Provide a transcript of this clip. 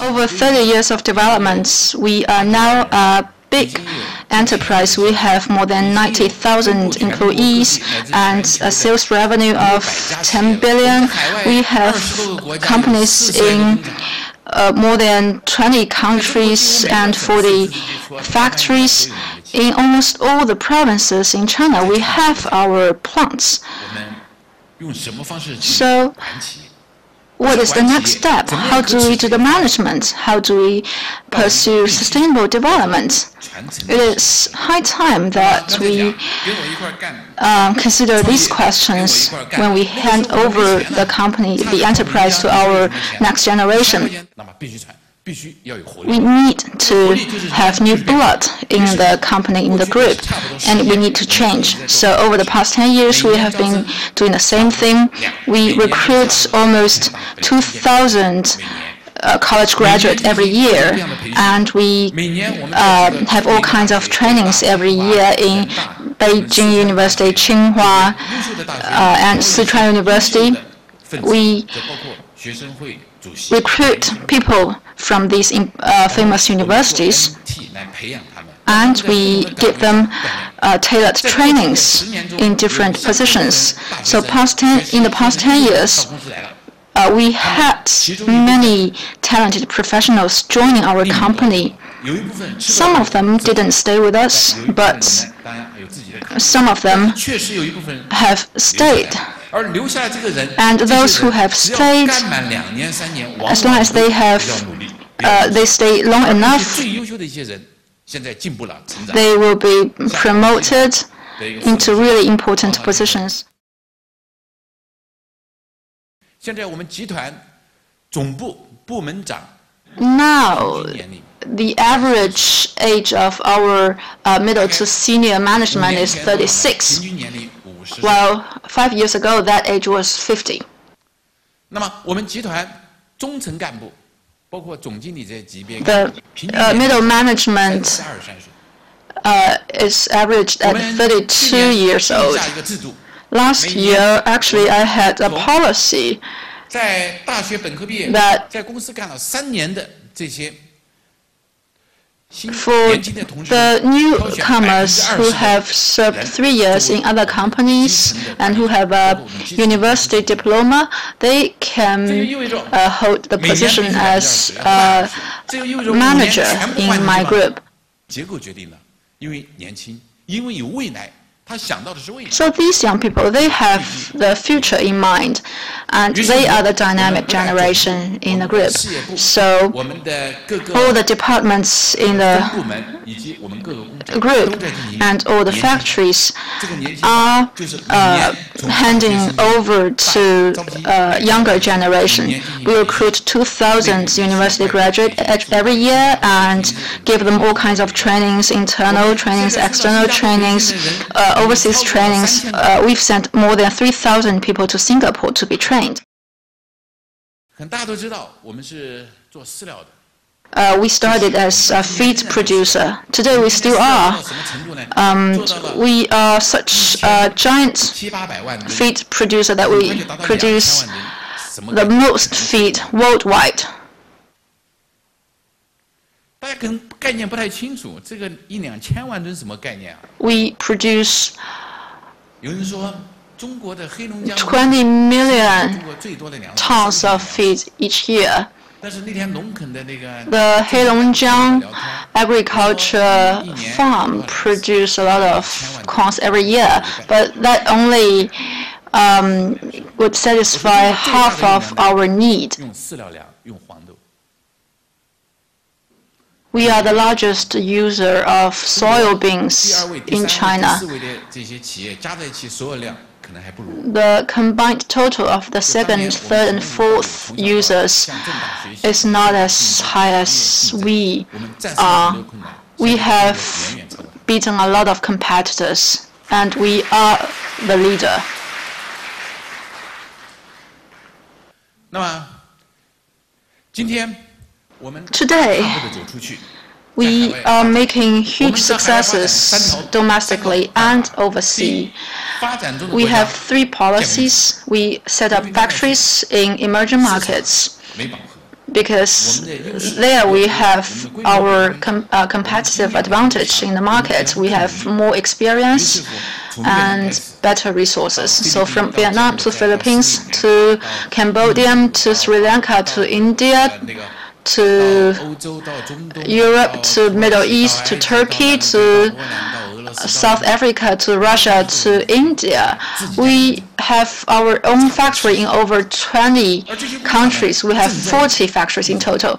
Over 30 years of developments, we are now a big enterprise. We have more than 90,000 employees and a sales revenue of 10 billion. We have companies in uh, more than 20 countries and 40 factories. In almost all the provinces in China, we have our plants. What is the next step? How do we do the management? How do we pursue sustainable development? It is high time that we uh, consider these questions when we hand over the company, the enterprise, to our next generation. We need to have new blood in the company, in the group, and we need to change. So over the past 10 years, we have been doing the same thing. We recruit almost 2,000 uh, college graduates every year, and we have all kinds of trainings every year in Beijing University, Tsinghua, and Sichuan University. We recruit people from these uh, famous universities, and we give them uh, tailored trainings in different positions. So, past ten, in the past 10 years, uh, we had many talented professionals joining our company. Some of them didn't stay with us, but some of them have stayed. And those who have stayed, as long as they stay long enough, they will be promoted into really important positions. Now, the average age of our uh, middle to senior management is 36, while five years ago, that age was 50. The middle management is averaged at 32 years old. Last year, actually, I had a policy that for the newcomers who have served three years in other companies and who have a university diploma, they can uh, hold the position as a manager in my group. So these young people, they have mm-hmm. the future in mind, and they are the dynamic generation in the group. So all the departments in the group and all the factories are uh, handing over to a younger generation. We recruit 2,000 university graduates every year and give them all kinds of trainings, internal trainings, external trainings, uh, overseas trainings. We've sent more than 3,000 people to Singapore to be trained. Uh, we started as a feed producer. Today, we still are. Um, we are such a giant feed producer that we produce the most feed worldwide. We produce 20 million tons of feed each year. The Heilongjiang Agriculture Farm produce a lot of corns every year, but that only um, would satisfy half of our need. We are the largest user of soybeans in China. The combined total of the second, third, and fourth users is not as hmm. high as we are. Uh, we have beaten a lot of competitors, and we are the leader. Uh, Today, we are making huge successes domestically and overseas. We have three policies. We set up factories in emerging markets. because there we have our com uh, competitive advantage in the market. We have more experience and better resources. So from Vietnam to Philippines to Cambodia to Sri Lanka to India to Europe to Middle East to Turkey to South Africa to Russia to India. We have our own factory in over 20 countries. We have 40 factories in total.